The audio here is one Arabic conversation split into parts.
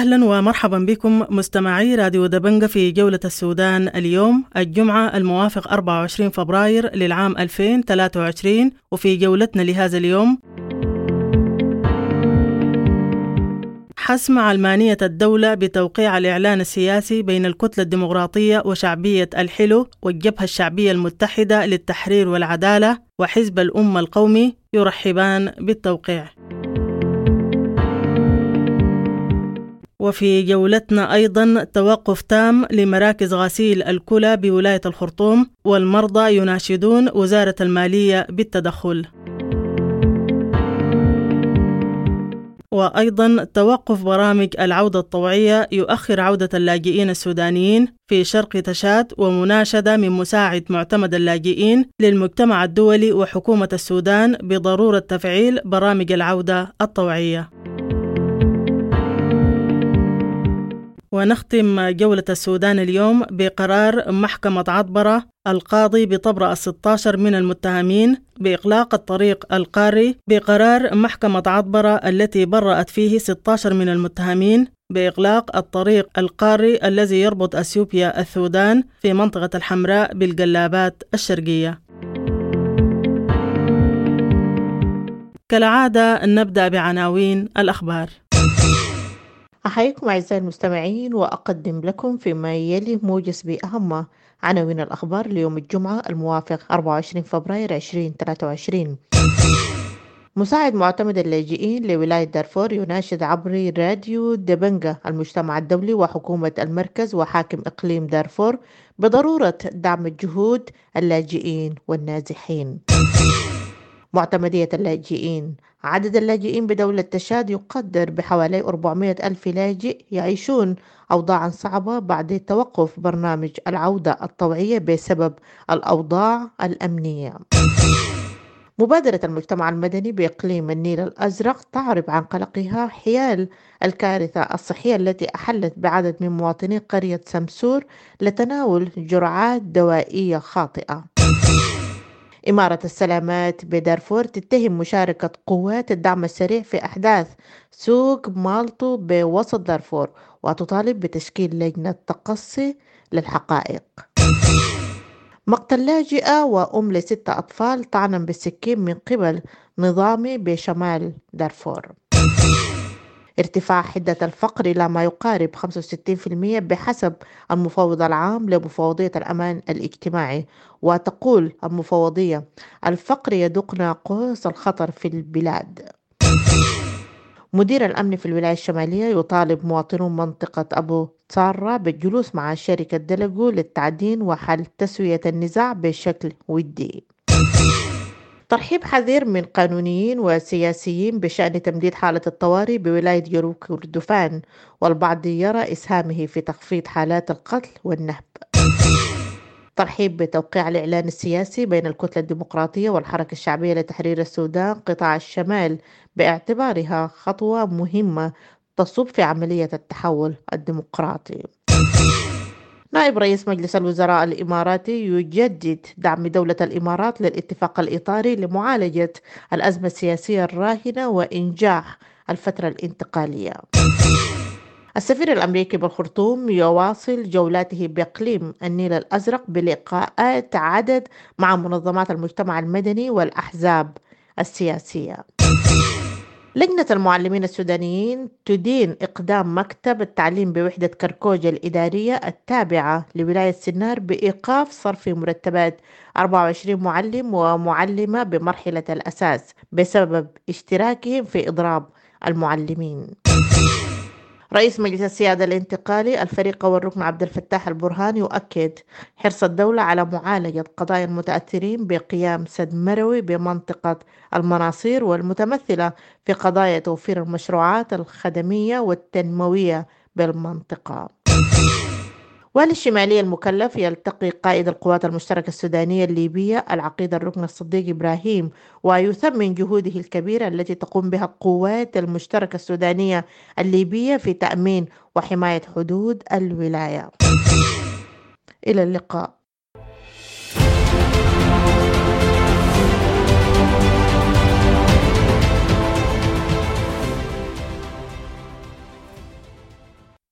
أهلا ومرحبا بكم مستمعي راديو دبنجة في جولة السودان اليوم الجمعة الموافق 24 فبراير للعام 2023 وفي جولتنا لهذا اليوم حسم علمانية الدولة بتوقيع الإعلان السياسي بين الكتلة الديمقراطية وشعبية الحلو والجبهة الشعبية المتحدة للتحرير والعدالة وحزب الأمة القومي يرحبان بالتوقيع. وفي جولتنا أيضا توقف تام لمراكز غسيل الكلى بولاية الخرطوم والمرضى يناشدون وزارة المالية بالتدخل. وأيضا توقف برامج العودة الطوعية يؤخر عودة اللاجئين السودانيين في شرق تشاد ومناشدة من مساعد معتمد اللاجئين للمجتمع الدولي وحكومة السودان بضرورة تفعيل برامج العودة الطوعية. ونختم جولة السودان اليوم بقرار محكمة عطبرة القاضي بطبرة الستاشر من المتهمين بإغلاق الطريق القاري بقرار محكمة عطبرة التي برأت فيه 16 من المتهمين بإغلاق الطريق القاري الذي يربط أثيوبيا السودان في منطقة الحمراء بالجلابات الشرقية. كالعادة نبدأ بعناوين الأخبار. أحييكم أعزائي المستمعين وأقدم لكم فيما يلي موجز بأهم عناوين الأخبار ليوم الجمعة الموافق 24 فبراير 2023 مساعد معتمد اللاجئين لولاية دارفور يناشد عبر راديو دبنجة المجتمع الدولي وحكومة المركز وحاكم إقليم دارفور بضرورة دعم الجهود اللاجئين والنازحين. معتمدية اللاجئين. عدد اللاجئين بدولة تشاد يقدر بحوالي 400 ألف لاجئ يعيشون أوضاعا صعبة بعد توقف برنامج العودة الطوعية بسبب الأوضاع الأمنية. مبادرة المجتمع المدني بإقليم النيل الأزرق تعرب عن قلقها حيال الكارثة الصحية التي أحلت بعدد من مواطني قرية سمسور لتناول جرعات دوائية خاطئة. إمارة السلامات بدارفور تتهم مشاركة قوات الدعم السريع في أحداث سوق مالطو بوسط دارفور وتطالب بتشكيل لجنة تقصي للحقائق. مقتل لاجئة وأم لستة أطفال طعنا بالسكين من قبل نظامي بشمال دارفور. ارتفاع حدة الفقر إلى ما يقارب 65% بحسب المفوض العام لمفوضية الأمان الاجتماعي. وتقول المفوضية الفقر يدق ناقوس الخطر في البلاد. مدير الأمن في الولاية الشمالية يطالب مواطنو منطقة أبو تسارة بالجلوس مع شركة دلجو للتعدين وحل تسوية النزاع بشكل ودي. ترحيب حذر من قانونيين وسياسيين بشأن تمديد حالة الطوارئ بولاية جنوب كردفان والبعض يرى إسهامه في تخفيض حالات القتل والنهب. ترحيب بتوقيع الإعلان السياسي بين الكتلة الديمقراطية والحركة الشعبية لتحرير السودان قطاع الشمال باعتبارها خطوة مهمة تصب في عملية التحول الديمقراطي. نائب رئيس مجلس الوزراء الإماراتي يجدد دعم دولة الإمارات للاتفاق الإطاري لمعالجة الأزمة السياسية الراهنة وإنجاح الفترة الانتقالية. السفير الأمريكي بالخرطوم يواصل جولاته بإقليم النيل الأزرق بلقاءات عدد مع منظمات المجتمع المدني والأحزاب السياسية. لجنة المعلمين السودانيين تدين إقدام مكتب التعليم بوحدة كركوجة الإدارية التابعة لولاية سنار بإيقاف صرف مرتبات 24 معلم ومعلمة بمرحلة الأساس بسبب اشتراكهم في إضراب المعلمين. رئيس مجلس السيادة الانتقالي الفريق والركن عبد الفتاح البرهان يؤكد حرص الدولة على معالجة قضايا المتأثرين بقيام سد مروي بمنطقة المناصير والمتمثلة في قضايا توفير المشروعات الخدمية والتنموية بالمنطقة. والي الشمالية المكلف يلتقي قائد القوات المشتركة السودانية الليبية العقيد الركن الصديق إبراهيم ويثمن جهوده الكبيرة التي تقوم بها القوات المشتركة السودانية الليبية في تأمين وحماية حدود الولاية. إلى اللقاء.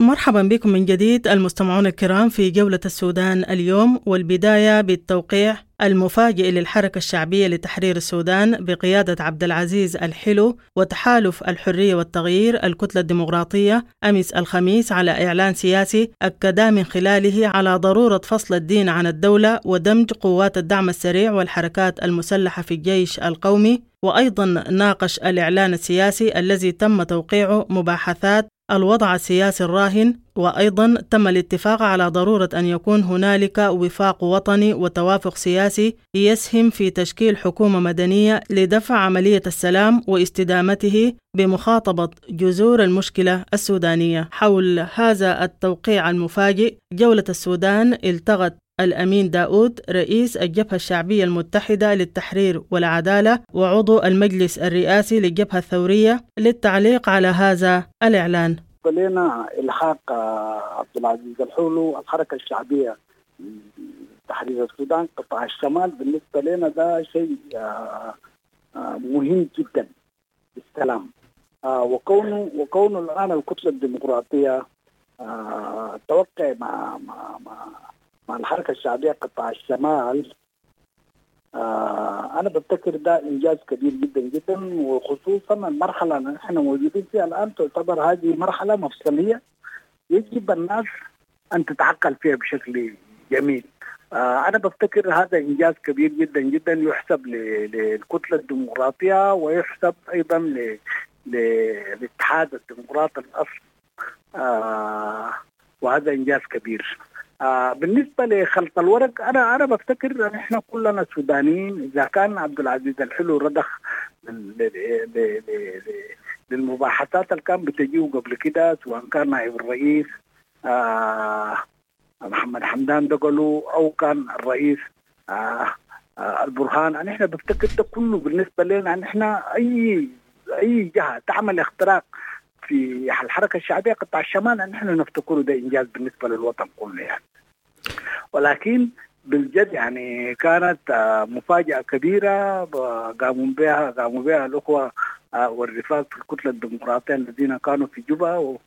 مرحبا بكم من جديد المستمعون الكرام في جولة السودان اليوم والبداية بالتوقيع المفاجئ للحركة الشعبية لتحرير السودان بقيادة عبد العزيز الحلو وتحالف الحرية والتغيير الكتلة الديمقراطية أمس الخميس على إعلان سياسي أكدا من خلاله على ضرورة فصل الدين عن الدولة ودمج قوات الدعم السريع والحركات المسلحة في الجيش القومي وأيضا ناقش الإعلان السياسي الذي تم توقيعه مباحثات الوضع السياسي الراهن وأيضا تم الاتفاق على ضرورة أن يكون هنالك وفاق وطني وتوافق سياسي يسهم في تشكيل حكومة مدنية لدفع عملية السلام واستدامته بمخاطبة جذور المشكلة السودانية. حول هذا التوقيع المفاجئ جولة السودان التغت الأمين داود رئيس الجبهة الشعبية المتحدة للتحرير والعدالة وعضو المجلس الرئاسي للجبهة الثورية للتعليق على هذا الإعلان. لنا إلحاق عبد العزيز الحولو الحركة الشعبية تحرير السودان قطاع الشمال. بالنسبة لنا ده شيء مهم جدا. بالسلام. وكونه وكونه الآن الكتلة الديمقراطية توقع مع مع مع مع الحركة الشعبية قطاع الشمال آه أنا بفتكر ده إنجاز كبير جدا جدا وخصوصا المرحلة اللي إحنا موجودين فيها الآن تعتبر هذه مرحلة مفصلية يجب الناس أن تتعقل فيها بشكل جميل. آه أنا بفتكر هذا إنجاز كبير جدا جدا يحسب للكتلة الديمقراطية ويحسب أيضا للاتحاد الديمقراطي الأصل. آه وهذا إنجاز كبير. آه بالنسبة لخلط الورق أنا أنا بفتكر إحنا كلنا سودانيين. إذا كان عبد العزيز الحلو رضخ للمباحثات اللي كان بتجيه قبل كده سواء كان نائب الرئيس آه محمد حمدان دقلو أو كان الرئيس آه آه البرهان. ان إحنا بفتكر ده كله بالنسبة لنا. ان إحنا اي أي جهة تعمل اختراق في الحركة الشعبية قطاع الشمال أن إحنا نفتكره ده إنجاز بالنسبة للوطن كله يعني. ولكن بالجد يعني كانت مفاجأة كبيرة قاموا بها قاموا بها الأخوة والرفاق في الكتلة الديمقراطية الذين كانوا في جوبا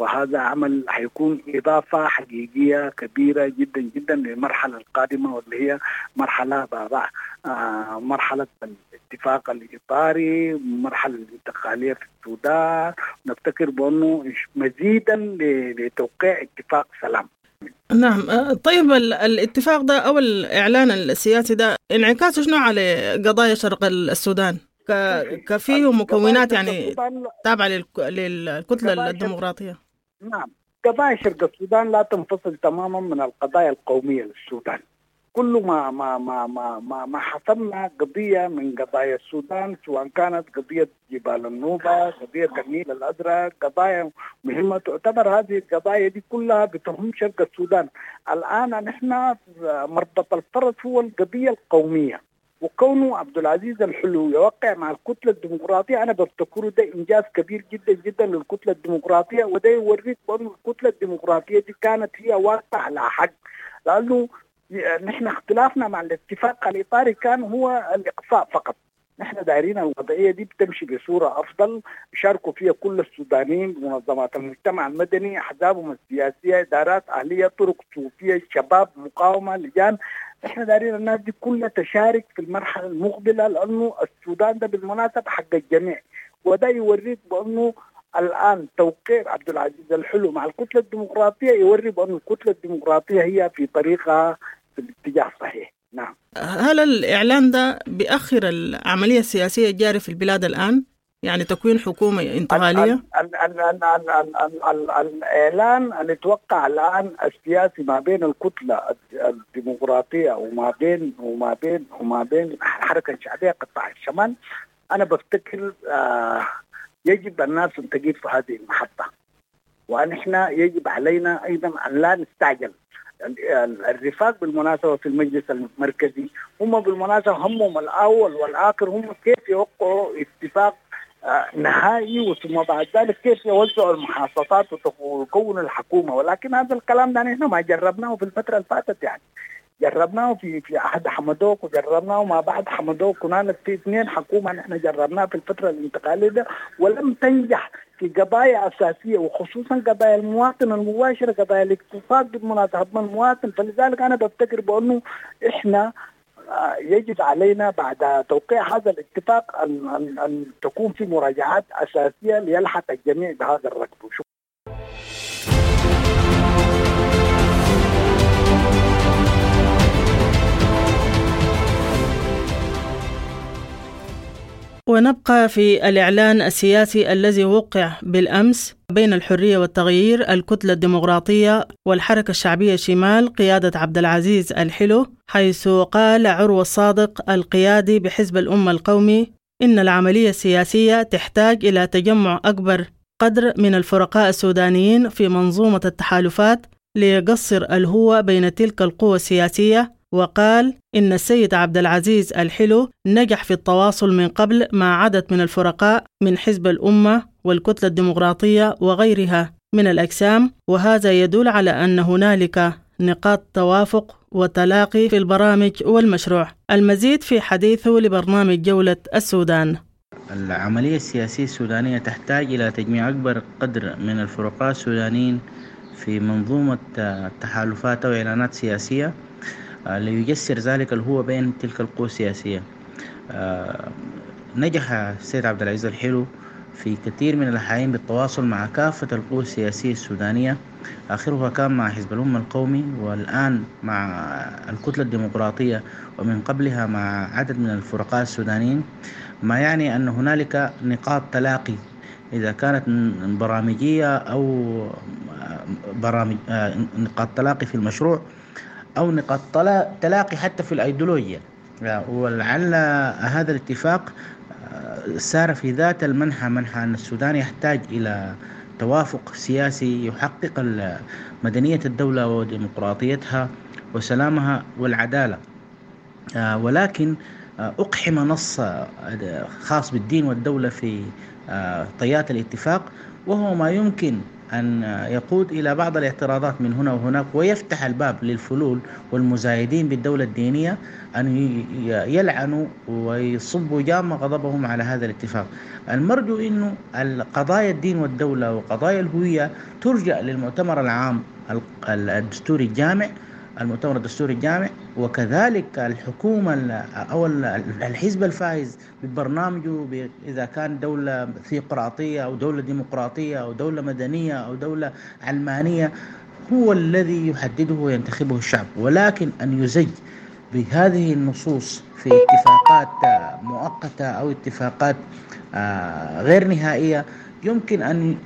وهذا عمل حيكون إضافة حقيقية كبيرة جدا جدا للمرحلة القادمة واللي هي مرحلة آه مرحلة الاتفاق الإطاري مرحلة الانتقالية في السودان. نفتكر بأنه مزيدا لتوقيع اتفاق سلام. نعم. طيب الاتفاق ده أو الإعلان السياسي ده انعكاسه شنو على قضايا شرق السودان؟ كفيه مكونات يعني تابعة للكتلة الديمقراطية. نعم. قضايا شرق السودان لا تنفصل تماما من القضايا القومية للسودان. كل ما ما ما ما ما, ما حسمنا قضية من قضايا السودان سواء كانت قضية جبال النوبة قضية النيل الأزرق قضايا مهمة تعتبر هذه القضايا دي كلها بتهم شرق السودان. الآن نحن مربط الفرس هو القضية القومية. وكونه عبد العزيز الحلو يوقع مع الكتلة الديمقراطية أنا بفتكره ده إنجاز كبير جدا جدا للكتلة الديمقراطية وده يوريك بانه الكتلة الديمقراطية دي كانت هي واقفه على حق. لأنه نحن اختلافنا مع الاتفاق الإطاري كان هو الإقصاء فقط. نحن دايرين الوضعية دي بتمشي بصورة أفضل. يشاركوا فيها كل السودانيين منظمات المجتمع المدني أحزابهم السياسية إدارات أهلية طرق صوفية شباب مقاومة لجان. إحنا دايرين الناس دي كلها تشارك في المرحلة المقبلة لأنه السودان ده بالمناسبة حق الجميع. وده يوريك بأنه الآن توقيع عبد العزيز الحلو مع الكتلة الديمقراطية يوري بأنه الكتلة الديمقراطية هي في طريقها في الاتجاه الصحيح. نعم. هل الإعلان ده بيأخر العملية السياسية الجارية في البلاد الآن؟ يعني تكوين حكومة انتقالية؟ الإعلان اللي توقع الآن السياسي ما بين الكتلة الديمقراطية وما بين وما بين وما بين الحركة الشعبية قطاع الشمال أنا بفتكر آه يجب الناس تقف في هذه المحطة وأن إحنا يجب علينا أيضا أن لا نستعجل الرفاق بالمناسبه في المجلس المركزي هم بالمناسبه همهم الأول والاخر هم كيف يوقعوا اتفاق نهائي وثم بعد ذلك كيف يوزعوا المحاصصات ويكونوا الحكومة؟ ولكن هذا الكلام ده نحن ما جربناه في الفترة اللي فاتت يعني. جربناه في في عهد حمدوك وجربناه ما بعد حمدوك. هنالك في اثنين حكومة نحن جربناها في الفترة الانتقالية ده ولم تنجح في قضايا أساسية وخصوصا قضايا المواطن المباشرة قضايا الاقتصاد بمناسبه المواطن. فلذلك أنا بفتكر بأنه إحنا يجب علينا بعد توقيع هذا الاتفاق ان ان, أن تكون في مراجعات أساسية ليلحق الجميع بهذا الركب. ونبقى في الإعلان السياسي الذي وقع بالأمس بين الحرية والتغيير الكتلة الديمقراطية والحركة الشعبية شمال قيادة عبد العزيز الحلو حيث قال عروة الصادق القيادي بحزب الأمة القومي إن العملية السياسية تحتاج إلى تجمع أكبر قدر من الفرقاء السودانيين في منظومة التحالفات ليقصر الهوة بين تلك القوى السياسية وقال إن السيد عبد العزيز الحلو نجح في التواصل من قبل مع عدد من الفرقاء من حزب الأمة والكتلة الديمقراطية وغيرها من الأجسام وهذا يدل على أن هنالك نقاط توافق وتلاقي في البرامج والمشروع. المزيد في حديثه لبرنامج جولة السودان. العملية السياسية السودانية تحتاج إلى تجميع أكبر قدر من الفرقاء السودانيين في منظومة تحالفات أو إعلانات سياسية. ليجسر ذلك الهو بين تلك القوى السياسية. آه، نجح السيد عبد العزيز الحلو في كثير من الأحيان بالتواصل مع كافة القوى السياسية السودانية. آخرها كان مع حزب الأمة القومي والآن مع الكتلة الديمقراطية ومن قبلها مع عدد من الفرقاء السودانيين. ما يعني أن هنالك نقاط تلاقي إذا كانت برامجية أو برامج آه، نقاط تلاقي في المشروع. أو نقاط تلاقي حتى في الأيديولوجيا. ولعل هذا الاتفاق آه، سار في ذات المنحى منحى أن السودان يحتاج إلى توافق سياسي يحقق مدنية الدولة وديمقراطيتها وسلامها والعدالة. آه، ولكن آه، أقحم نص خاص بالدين والدولة في طيات الاتفاق وهو ما يمكن أن يقود إلى بعض الاعتراضات من هنا وهناك ويفتح الباب للفلول والمزايدين بالدولة الدينية أن يلعنوا ويصبوا جام غضبهم على هذا الاتفاق. المرجو أنه القضايا الدين والدولة وقضايا الهوية ترجع للمؤتمر العام الدستوري الجامع المؤتمر الدستوري الجامع وكذلك الحكومة أو الحزب الفائز ببرنامجه إذا كان دولة ثيقراطية أو دولة ديمقراطية أو دولة مدنية أو دولة علمانية هو الذي يحدده وينتخبه الشعب. ولكن أن يزج بهذه النصوص في اتفاقات مؤقتة أو اتفاقات آه، غير نهائية يمكن أن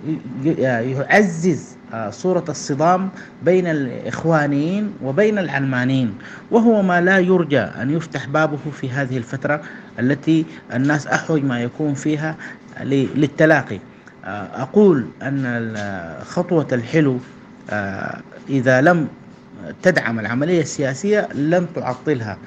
يعزز آه، صورة الصدام بين الإخوانيين وبين العلمانيين وهو ما لا يرجى أن يفتح بابه في هذه الفترة التي الناس أحوج ما يكون فيها للتلاقي. آه، أقول أن خطوة الحلو آه، إذا لم تدعم العملية السياسية لن تعطلها.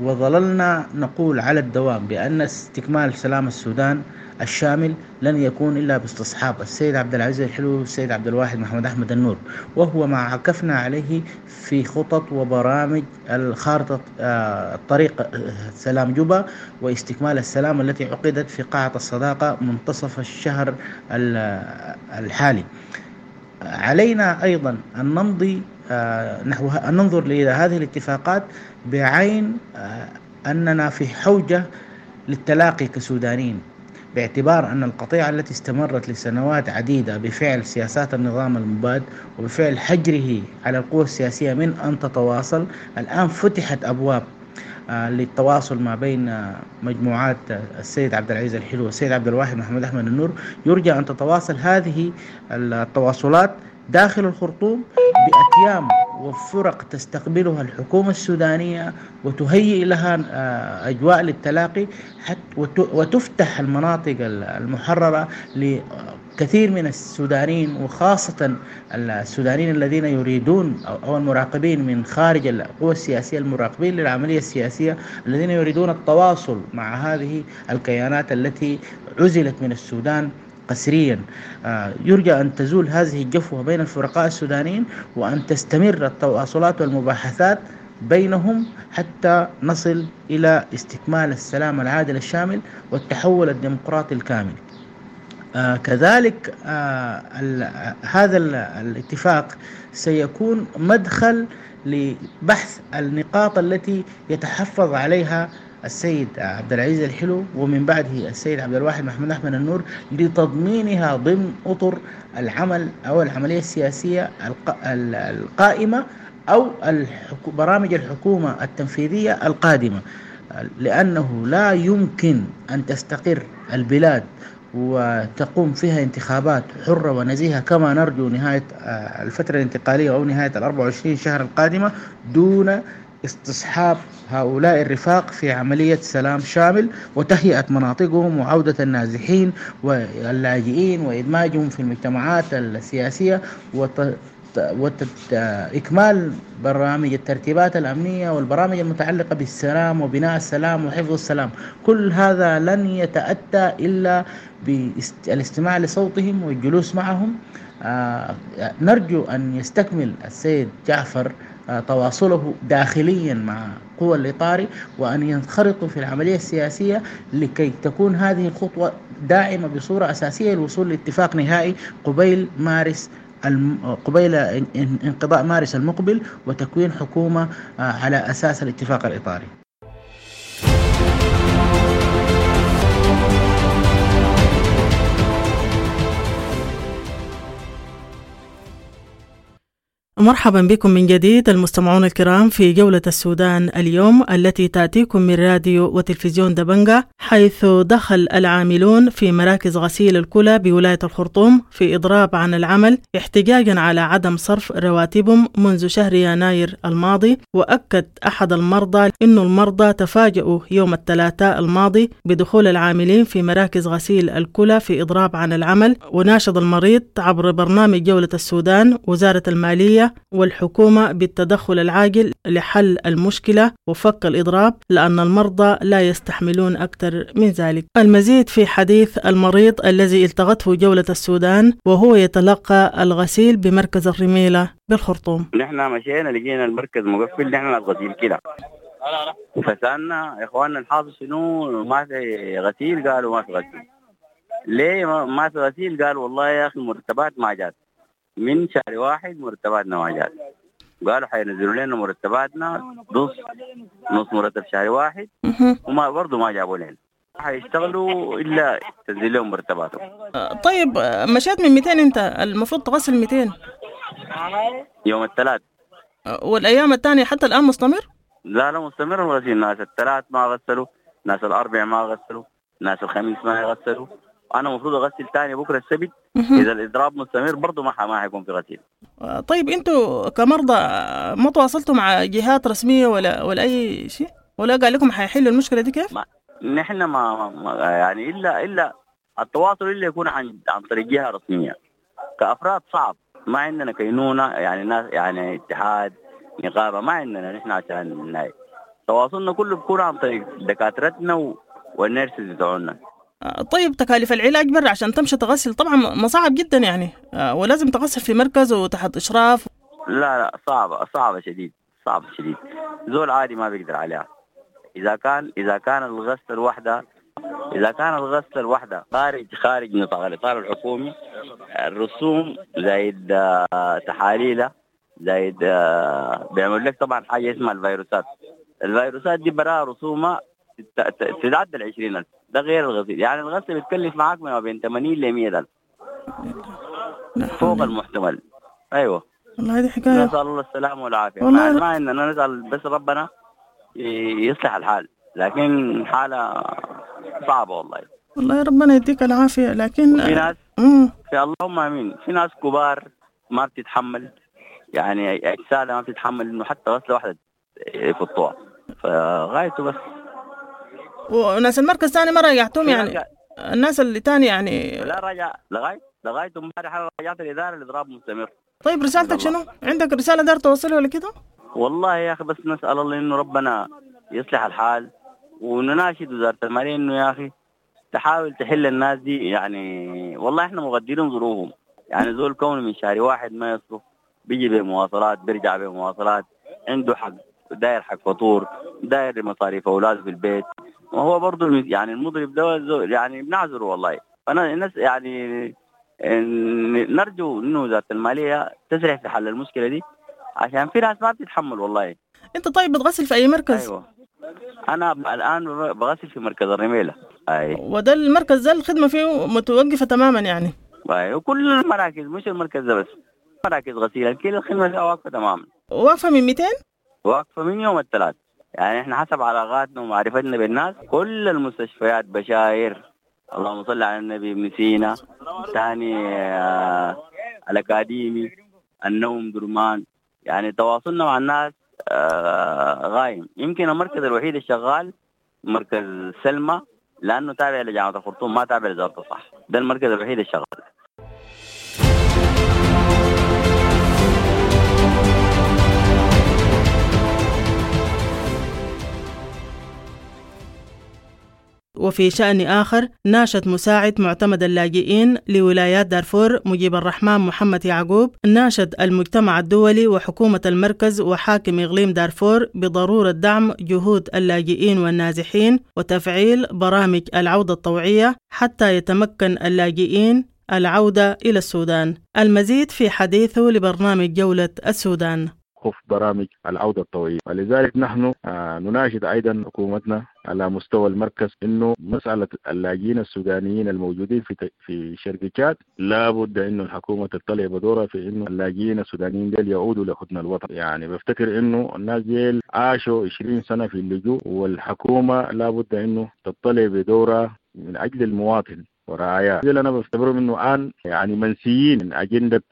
وظللنا نقول على الدوام بأن استكمال سلام السودان الشامل لن يكون إلا باستصحاب السيد عبد العزيز الحلو والسيد عبد الواحد محمد أحمد النور. وهو ما عكفنا عليه في خطط وبرامج الخارطة آه، طريق آه، سلام جوبا واستكمال السلام التي عقدت في قاعة الصداقة منتصف الشهر الحالي. علينا أيضا أن نمضي آه، نحو أن ننظر إلى هذه الاتفاقات بعين أننا في حوجة للتلاقي كسودانيين. باعتبار أن القطيعة التي استمرت لسنوات عديدة بفعل سياسات النظام المباد وبفعل حجره على القوى السياسية من أن تتواصل الآن فتحت أبواب آه، للتواصل ما بين مجموعات السيد عبد العزيز الحلو والسيد عبد الواحد محمد أحمد النور. يرجى أن تتواصل هذه التواصلات داخل الخرطوم بأتيام وفرق تستقبلها الحكومة السودانية وتهيئ لها آه، أجواء للتلاقي وتفتح المناطق المحررة لكثير من السودانيين وخاصة السودانيين الذين يريدون أو المراقبين من خارج القوى السياسية المراقبين للعملية السياسية الذين يريدون التواصل مع هذه الكيانات التي عزلت من السودان. قسريا. آه، يرجى أن تزول هذه الجفوة بين الفرقاء السودانيين وأن تستمر التواصلات والمباحثات بينهم حتى نصل إلى استكمال السلام العادل الشامل والتحول الديمقراطي الكامل. آه كذلك آه هذا الاتفاق سيكون مدخل لبحث النقاط التي يتحفظ عليها السيد عبد العزيز الحلو ومن بعده السيد عبد الواحد محمد أحمد النور لتضمينها ضمن أطر العمل أو العملية السياسية القائمة أو برامج الحكومة التنفيذية القادمة. لأنه لا يمكن أن تستقر البلاد وتقوم فيها انتخابات حرة ونزيهة كما نرجو نهاية آه، الفترة الانتقالية أو نهاية ال 24 شهر القادمة دون استصحاب هؤلاء الرفاق في عملية سلام شامل وتهيئة مناطقهم وعودة النازحين واللاجئين وإدماجهم في المجتمعات السياسية وإكمال برامج الترتيبات الأمنية والبرامج المتعلقة بالسلام وبناء السلام وحفظ السلام. كل هذا لن يتأتى إلا بالاستماع لصوتهم والجلوس معهم. آه، نرجو أن يستكمل السيد جعفر تواصله داخليا مع قوى الإطار وأن ينخرطوا في العملية السياسية لكي تكون هذه الخطوة داعمة بصورة أساسية للوصول لاتفاق نهائي قبيل مارس قبيل انقضاء مارس المقبل وتكوين حكومة آه، على أساس الاتفاق الإطاري. مرحبا بكم من جديد المستمعون الكرام في جولة السودان اليوم التي تأتيكم من راديو وتلفزيون دبنجة حيث دخل العاملون في مراكز غسيل الكلى بولاية الخرطوم في إضراب عن العمل احتجاجا على عدم صرف رواتبهم منذ شهر يناير الماضي وأكد أحد المرضى أن المرضى تفاجؤوا يوم الثلاثاء الماضي بدخول العاملين في مراكز غسيل الكلى في إضراب عن العمل وناشد المريض عبر برنامج جولة السودان وزارة المالية والحكومة بالتدخل العاجل لحل المشكلة وفك الإضراب لأن المرضى لا يستحملون أكثر من ذلك. المزيد في حديث المريض الذي التقته جولة السودان وهو يتلقى الغسيل بمركز الرميلة بالخرطوم. نحن مشينا لقينا المركز مقفل نحن الغسيل كده. فسألنا يا إخواننا الحاصل شنو ما في غسيل؟ قالوا ما في غسيل. ليه ما في غسيل؟ قالوا والله يا أخي المرتبات ما جات. من شهر واحد مرتباتنا ما جات قالوا حينزلوا لنا مرتباتنا نص نص مرتب شهر واحد. وما برضه ما جابوا لنا. حيشتغلوا إلا تنزل لهم مرتباتهم. طيب مشيت من 200 أنت؟ المفروض تغسل 200 يوم الثلاث. والأيام الثانية حتى الآن مستمر؟ لا لا مستمر. الغسيل ناس الثلاث ما غسلوا ناس الأربع ما غسلوا ناس الخميس ما يغسلوا. أنا المفروض أغسل ثاني بكرة السبت. إذا الإضراب مستمر برضه ما ما حيكون في غسيل. طيب أنتوا كمرضى ما تواصلتوا مع جهات رسمية ولا ولا أي شيء؟ ولا قال لكم حيحلوا المشكلة دي كيف؟ ما نحن ما, ما يعني الا إلا التواصل إلا يكون عن عن طريق جهة رسمية. كأفراد صعب. ما عندنا كينونة يعني ناس يعني اتحاد نقابة ما عندنا. نحن عشان تواصلنا كله بيكون عن طريق دكاترتنا والنيرسز بتوعنا. آه، طيب تكاليف العلاج برا عشان تمشي تغسل. طبعا مصعب جدا يعني. آه، ولازم تغسل في مركز وتحت إشراف. لا لا صعبة صعبة شديد صعبة شديد. زول عادي ما بيقدر عليها. إذا كان إذا كان الغسل الوحدة إذا كان الغسل الوحدة خارج خارج نطاق الإطار الحكومي الرسوم زايد آه، تحاليله زايد بيعمل لك طبعا حاجة اسمها الفيروسات. الفيروسات دي براها رسومها تتعدى ال 20000 ده غير الغسيل. يعني الغسل بيتكلف معاك ما بين 80 ل 100000 فوق المحتمل. أيوه. والله هذه حكاية. نسأل الله السلامة والعافية. والله ما عندنا نسأل بس ربنا يصلح الحال. لكن حالة صعبة والله. والله ربنا يديك العافية. لكن في ناس في اللهم آمين. في ناس كبار ما بتتحمل. يعني أجسادها ما بتتحمل إنه حتى غسله واحدة يفطوها فغايته بس وناس المركز الثاني ما رجعتهم يعني. الناس اللي تاني يعني لا رجع. لغايه لغاية امبارح أنا رجعت الإدارة الاضراب مستمر. طيب رسالتك شنو؟ عندك رسالة دار توصلها ولا كده؟ والله يا أخي بس نسأل الله إنه ربنا يصلح الحال ونناشد وزارة المالية إنه يا أخي تحاول تحل الناس دي يعني والله إحنا مقدرين ظروفهم. يعني زول كونه من شهر واحد ما يصرف بيجي بمواصلات بيرجع بمواصلات. عنده حق داير حق فطور داير مصاريف اولاده في البيت. وهو برضه يعني المضرب ده يعني بنعذره والله. فانا الناس يعني نرجو إنه ذات المالية تسرع في حل المشكلة دي عشان في ناس ما بتتحمل والله. أنت طيب بتغسل في أي مركز؟ أيوه. أنا الآن بغسل في مركز الرميلة. أي. وده المركز ده الخدمة فيه متوقفة تماما يعني. أيوه وكل المراكز مش المركز ده بس مراكز غسيل كل الخدمة فيها واقفة تماما. واقفة من 200 واقفة من يوم الثلاث يعني إحنا حسب علاقاتنا ومعرفتنا بالناس كل المستشفيات بشاير. اللهم صل على النبي ابن سينا. ثاني آه الأكاديمي النوم درمان. يعني تواصلنا مع الناس آه غايم. يمكن المركز الوحيد الشغال مركز سلمى لأنه تابع لجامعة الخرطوم ما تابع لوزاره الصحة. ده المركز الوحيد الشغال. وفي شأن آخر ناشد مساعد معتمد اللاجئين لولايات دارفور مجيب الرحمن محمد يعقوب ناشد المجتمع الدولي وحكومة المركز وحاكم إقليم دارفور بضرورة دعم جهود اللاجئين والنازحين وتفعيل برامج العودة الطوعية حتى يتمكن اللاجئين العودة إلى السودان. المزيد في حديثه لبرنامج جولة السودان. وقف برامج العودة الطوعية ولذلك نحن نناشد أيضا حكومتنا على مستوى المركز إنه مسألة اللاجئين السودانيين الموجودين في في شركات لابد إنه الحكومة تطلع بدورها في إنه اللاجئين السودانيين ديل يعودوا لحضن الوطن. يعني بفتكر إنه الناس ديل عاشوا 20 سنة في اللجوء والحكومة لابد إنه تطلع بدورها من أجل المواطن ورعاياه اللي أنا بعتبرهم إنه الان يعني منسيين من أجندة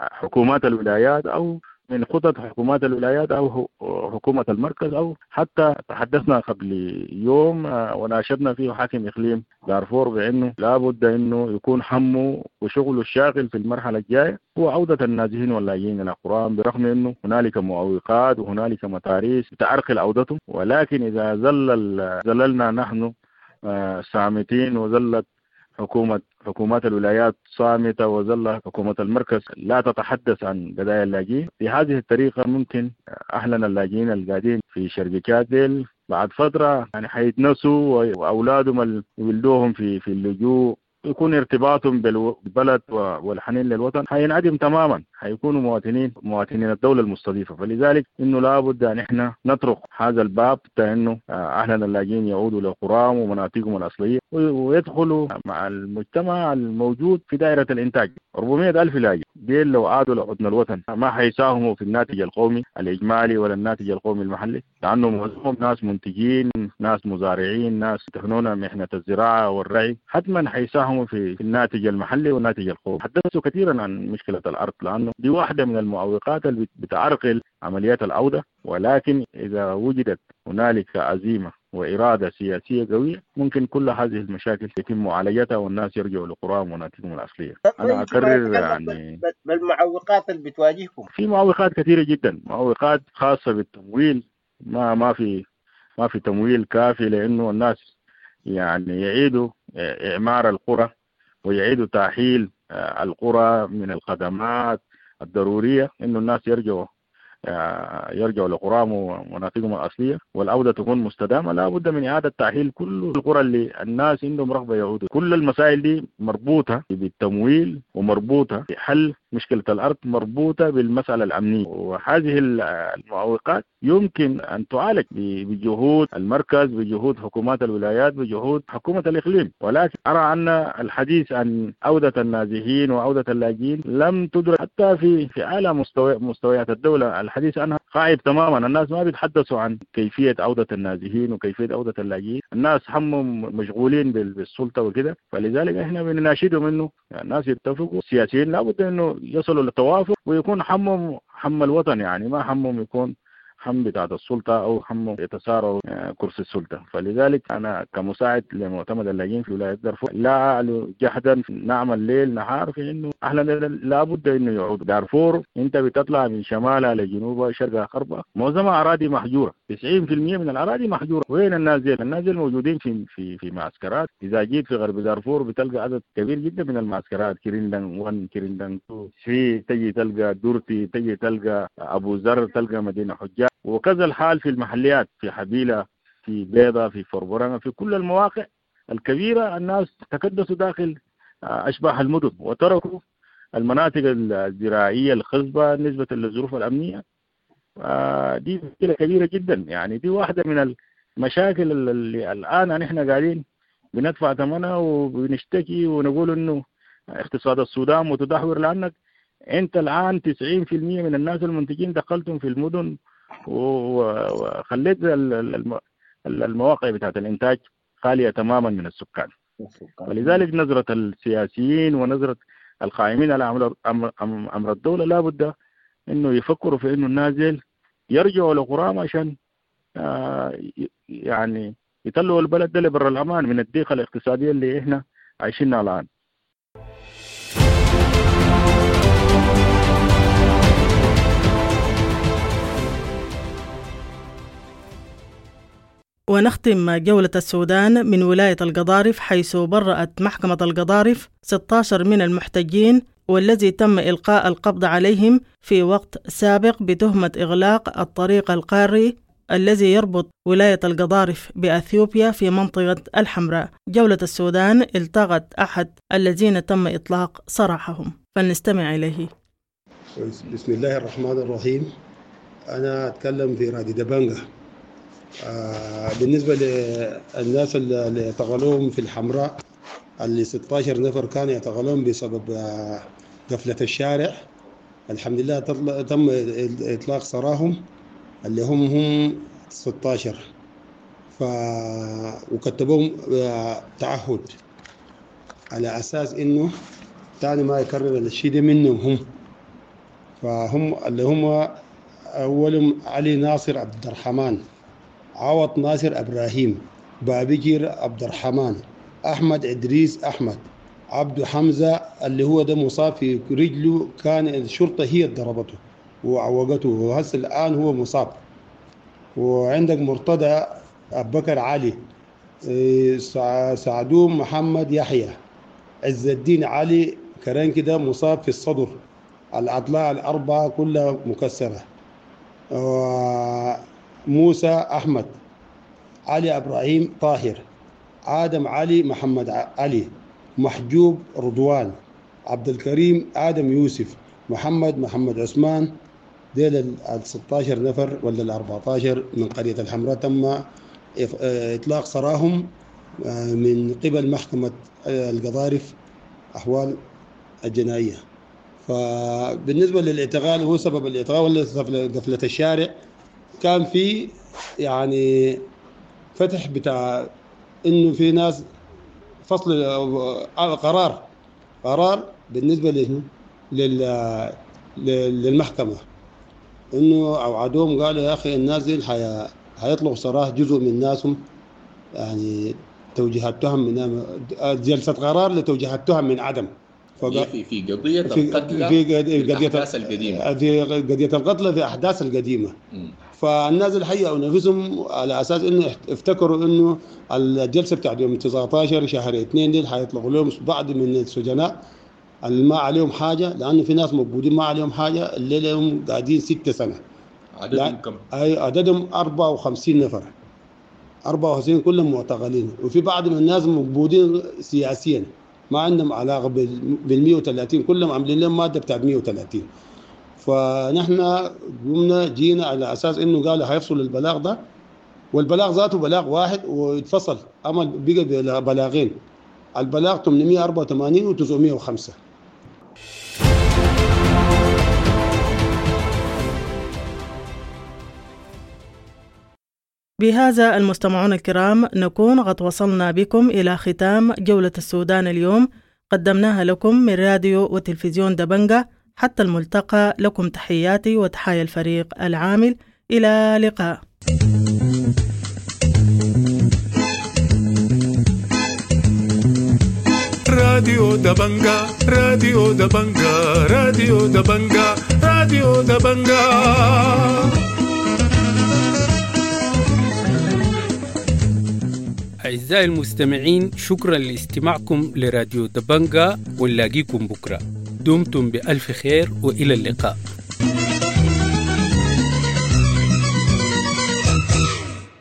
حكومات الولايات أو من خطط حكومات الولايات أو حكومة المركز أو حتى تحدثنا قبل يوم وناشدنا فيه حاكم إقليم دارفور بأنه لابد إنه يكون حمه وشغله الشاغل في المرحلة الجاية هو عودة النازحين واللاجئين إلى القران برغم إنه هنالك معوقات وهنالك متاريس تعرقل عودتهم ولكن إذا زلل زللنا نحن صامتين وزلت حكومة حكومات الولايات صامتة وظل حكومة المركز. لا تتحدث عن قضايا اللاجئين. بهذه الطريقة ممكن أهلنا اللاجئين القاعدين في شركات ديل بعد فترة يعني حيتنسوا وأولادهم اللي ولدوهم في في اللجوء. يكون ارتباطهم بالبلد والحنين للوطن حينعدم تماما. حيكونوا مواطنين مواطنين الدولة المستضيفة. فلذلك إنه لابد أن إحنا نطرق هذا الباب انه اهلنا اللاجئين يعودوا لقراهم ومناطقهم الأصلية ويدخلوا مع المجتمع الموجود في دائرة الإنتاج. 400 ألف لاجئ. ديل لو عادوا لحضن الوطن. ما حيساهموا في الناتج القومي الإجمالي ولا الناتج القومي المحلي؟ لأنه معظمهم ناس منتجين ناس مزارعين ناس يتهنون محنة الزراعة والرعي حتما حيساهموا في الناتج المحلي والناتج القومي حدثوا كثيرا عن مشكلة الأرض لأنه دي واحدة من المعوقات اللي بتعرقل عمليات العودة. ولكن إذا وجدت هنالك عزيمة وإرادة سياسية قوية ممكن كل هذه المشاكل يتم معالجتها والناس يرجعوا لقراهم ومناطقهم الأصلية. أنا أكرر يعني بالمعوقات اللي بتواجهكم؟ في معوقات كثيرة جدا معوقات خاصة بالتمويل. ما ما في ما في تمويل كافي لأنه الناس يعني يعيدوا إعمار القرى ويعيدوا تأهيل القرى من الخدمات الضرورية إنه الناس يرجعوا يرجعوا لقراهم ومناطقهم الأصلية والعودة تكون مستدامة. لا بد من إعادة تأهيل كل القرى اللي الناس عندهم رغبة يعودوا. كل المسائل دي مربوطة بالتمويل ومربوطة بحل مشكلة الأرض مربوطة بالمسألة الأمنية. وهذه المعوقات يمكن أن تعالج بجهود المركز بجهود حكومات الولايات بجهود حكومة الإقليم. ولكن أرى أن الحديث عن عودة النازحين وعودة اللاجئين لم تدرك حتى في في أعلى مستوى مستويات الدولة الحديث عنها غائب تماما. الناس ما بيتحدثوا عن كيفية عودة النازحين وكيفية عودة اللاجئين. الناس همهم مشغولين بالسلطة وكده. فلذلك إحنا بنناشدهم إنه الناس يتفقوا. السياسيين لابد إنه يصلوا للتوافق ويكون همهم هم الوطن يعني. ما همهم يكون هم بتاعت السلطة أو هم يتسارعوا كرسي السلطة. فلذلك أنا كمساعد لمعتمد اللاجئين في ولاية دارفور لا آلو جهدا نعمل ليل نهار في إنه أهلا لابد إنه يعود. دارفور أنت بتطلع من شمالها لجنوبها شرقها غربها معظمها أراضي مهجورة. 90% من الأراضي مهجورة. وين الناس دي؟ الناس دي موجودين في في في معسكرات. إذا جيت في غرب دارفور بتلقى عدد كبير جدا من المعسكرات. كريندنق 1 كريندنق 2 في تجي تلقى دورتي تجي تلقى أبو ذر تلقى مدينة حجاج. وكذا الحال في المحليات في حبيلة في بيضة في فربرانة في كل المواقع الكبيرة الناس تكدسوا داخل أشباح المدن وتركوا المناطق الزراعية الخصبة نسبة للظروف الأمنية. دي مشكلة كبيرة جدا. يعني دي واحدة من المشاكل اللي الآن نحن قاعدين بندفع ثمنها وبنشتكي ونقول إنه اقتصاد السودان متدهور لأنك أنت الآن 90% من الناس المنتجين دخلتهم في المدن وخليت المواقع بتاعت الإنتاج خالية تماما من السكان. ولذلك نظرة السياسيين ونظرة القائمين على أمر الدولة لا بد إنه يفكروا في إنه النازل يرجعوا لقرام عشان آه، يعني يطلعوا البلد ده لبر الأمان من الضيقة الاقتصادية اللي إحنا عايشينها الآن. ونختم جولة السودان من ولاية القضارف حيث برأت محكمة القضارف 16 من المحتجين والذي تم إلقاء القبض عليهم في وقت سابق بتهمة إغلاق الطريق القاري الذي يربط ولاية القضارف بأثيوبيا في منطقة الحمراء. جولة السودان التقت أحد الذين تم إطلاق سراحهم. فلنستمع إليه. بسم الله الرحمن الرحيم. أنا أتكلم في رادي دبانجا بالنسبة للناس اللي اعتقلوهم في الحمراء اللي 16 نفر كانوا يعتقلون بسبب آه قفلة الشارع. الحمد لله تم إطلاق سراهم اللي هم هم 16 ف وكتبوهم آه، تعهد على أساس إنه تاني ما يكرر الشيء ده منهم هم. فهم اللي هم أولهم علي ناصر عبد الرحمن. عوض ناصر إبراهيم بابجير عبد الرحمن أحمد إدريس أحمد عبد حمزة اللي هو ده مصاب في رجله كان الشرطة هي ضربته وعوقته. وهسه الآن هو مصاب. وعندك مرتضى أبو بكر علي إيه، سعدوم محمد يحيى عز الدين علي كران كده مصاب في الصدر. الأضلاع الأربعة كلها مكسرة. موسى أحمد علي إبراهيم طاهر آدم علي محمد علي محجوب رضوان عبد الكريم آدم يوسف محمد محمد عثمان ديل ال 16 نفر ولا ال 14 من قرية الحمراء تم إطلاق سراهم آه، من قبل محكمة آه، القضارف أحوال الجنائية. فبالنسبة للإعتقال هو سبب الإعتقال ولا قفلة الشارع. كان في يعني فتح بتاع إنه في ناس فصل قرار قرار بالنسبة لل للمحكمة. إنه اوعدوهم قالوا يا أخي الناس دي حيطلقوا سراح جزء من ناسهم. يعني توجيهات تهم من جلسة قرار لتوجيهات تهم من عدم. في في قضية القتل في قضيه الأحداث القديمة. في قضية القتل في أحداث القديمة. فالناس الحقيقة نفسهم على أساس إنه افتكروا إنه الجلسة بتاعت يوم 19 شهر 2 دي حيطلقوا لهم بعض من السجناء. اللي ما عليهم حاجة لأنه في ناس موجودين ما عليهم حاجة اللي لهم قاعدين ستة سنة. عددهم كم؟ أي عددهم 54 نفر. 54 كلهم معتقلين. وفي بعض من الناس موجودين سياسيا. ما عندهم علاقة بال 130 كلهم عاملين لهم مادة بتاعت 130 فنحن قمنا جينا على أساس إنه قالوا حيفصلوا البلاغ ده والبلاغ ذاته بلاغ واحد ويتفصل عمل بقى بلاغين. البلاغ 884 و 905 بهذا المستمعون الكرام نكون قد وصلنا بكم إلى ختام جولة السودان اليوم. قدمناها لكم من راديو وتلفزيون دبنجة حتى الملتقى لكم تحياتي وتحايا الفريق العامل. إلى لقاء. راديو دبنجا راديو دبنجا راديو دبنجا راديو دبنجا. أعزائي المستمعين شكرا لاستماعكم لراديو دبنجا ونلاقيكم بكرة. دمتم بألف خير وإلى اللقاء.